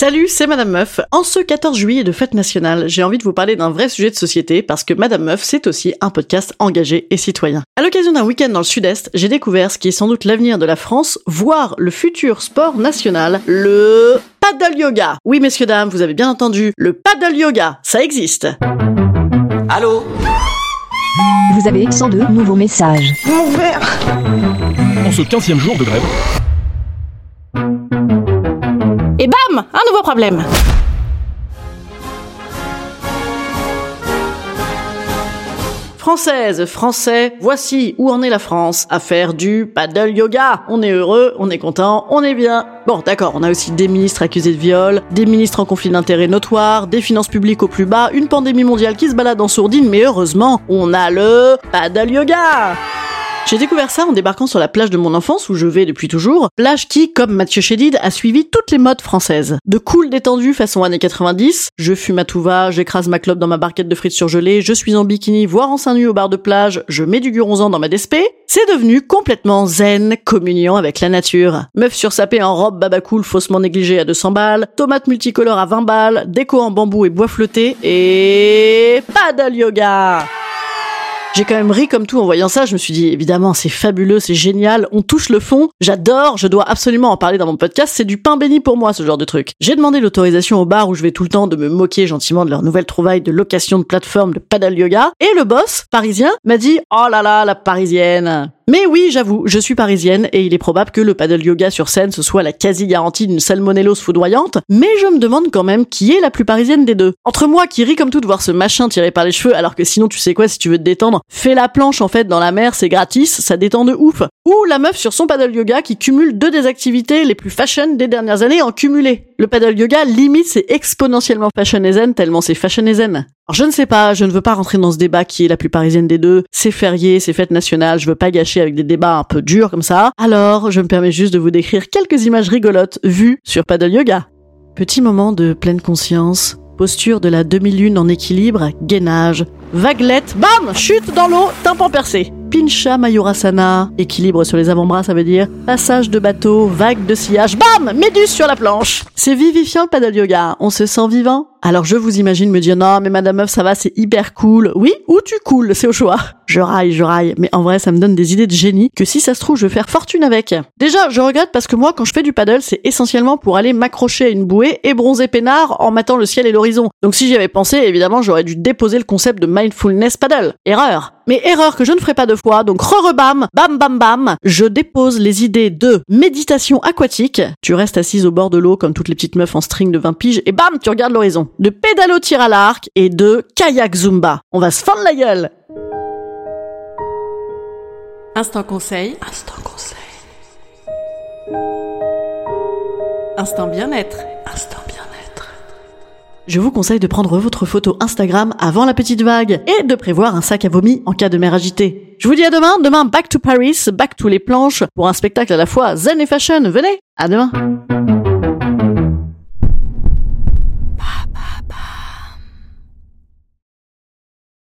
Salut, c'est Madame Meuf. En ce 14 juillet de fête nationale, j'ai envie de vous parler d'un vrai sujet de société parce que Madame Meuf, c'est aussi un podcast engagé et citoyen. À l'occasion d'un week-end dans le sud-est, j'ai découvert ce qui est sans doute l'avenir de la France, voire le futur sport national, le paddle yoga. Oui, messieurs, dames, vous avez bien entendu, le paddle yoga, ça existe. Allô Vous avez 102 nouveaux messages. En ce 15e jour de grève, Un nouveau problème Française, français, voici où en est la France à faire du paddle yoga. On est heureux, on est content, on est bien. Bon, d'accord, on a aussi des ministres accusés de viol, des ministres en conflit d'intérêts notoire, des finances publiques au plus bas, une pandémie mondiale qui se balade en sourdine, mais heureusement, on a le paddle yoga. J'ai découvert ça en débarquant sur la plage de mon enfance où je vais depuis toujours, plage qui, comme Mathieu Chédid, a suivi toutes les modes françaises. De cool détendu façon années 90, je fume à tout va, j'écrase ma clope dans ma barquette de frites surgelées, je suis en bikini, voire en seins nus au bar de plage, je mets du guronzan dans ma despé, c'est devenu complètement zen, communion avec la nature. Meuf sursapée en robe baba cool faussement négligée à 200 balles, tomates multicolores à 20 balles, déco en bambou et bois flotté, et paddle yoga j'ai quand même ri comme tout en voyant ça. Je me suis dit, évidemment, c'est fabuleux, c'est génial. On touche le fond. J'adore. Je dois absolument en parler dans mon podcast. C'est du pain béni pour moi, ce genre de truc. J'ai demandé l'autorisation au bar où je vais tout le temps de me moquer gentiment de leur nouvelle trouvaille de location de plateforme de paddle yoga. Et le boss, parisien, m'a dit, oh là là, la parisienne. Mais oui, j'avoue, je suis parisienne et il est probable que le paddle yoga sur scène ce soit la quasi-garantie d'une salmonellose foudroyante, mais je me demande quand même qui est la plus parisienne des deux. Entre moi qui ris comme tout de voir ce machin tiré par les cheveux alors que sinon tu sais quoi si tu veux te détendre, fais la planche en fait dans la mer, c'est gratis, ça détend de ouf. Ou la meuf sur son paddle yoga qui cumule deux des activités les plus fashion des dernières années en cumulé. Le paddle yoga limite c'est exponentiellement fashion tellement c'est fashion. Alors je ne sais pas, je ne veux pas rentrer dans ce débat qui est la plus parisienne des deux. C'est férié, c'est fête nationale, je veux pas gâcher avec des débats un peu durs comme ça. Alors je me permets juste de vous décrire quelques images rigolotes vues sur Paddle Yoga. Petit moment de pleine conscience, posture de la demi-lune en équilibre, gainage, vaguelette, bam, chute dans l'eau, tympan percé. Pincha Mayurasana, équilibre sur les avant-bras, ça veut dire passage de bateau, vague de sillage, bam, méduse sur la planche. C'est vivifiant le paddle yoga, on se sent vivant. Alors je vous imagine me dire non mais madame meuf ça va c'est hyper cool. Oui ou tu cool c'est au choix. Je raille, je raille, mais en vrai ça me donne des idées de génie que si ça se trouve je vais faire fortune avec. Déjà je regrette parce que moi quand je fais du paddle c'est essentiellement pour aller m'accrocher à une bouée et bronzer peinard en matant le ciel et l'horizon. Donc si j'y avais pensé évidemment j'aurais dû déposer le concept de mindfulness paddle. Erreur. Mais erreur que je ne ferai pas deux fois, donc re-rebam, bam bam bam, je dépose les idées de méditation aquatique, tu restes assise au bord de l'eau comme toutes les petites meufs en string de 20 piges, et bam, tu regardes l'horizon. De pédalo tir à l'arc et de kayak zumba. On va se fendre la gueule Instant conseil. Instant conseil. Instant bien-être. Instant bien-être. Je vous conseille de prendre votre photo Instagram avant la petite vague et de prévoir un sac à vomi en cas de mer agitée. Je vous dis à demain, demain back to Paris, back to les planches pour un spectacle à la fois zen et fashion. Venez, à demain.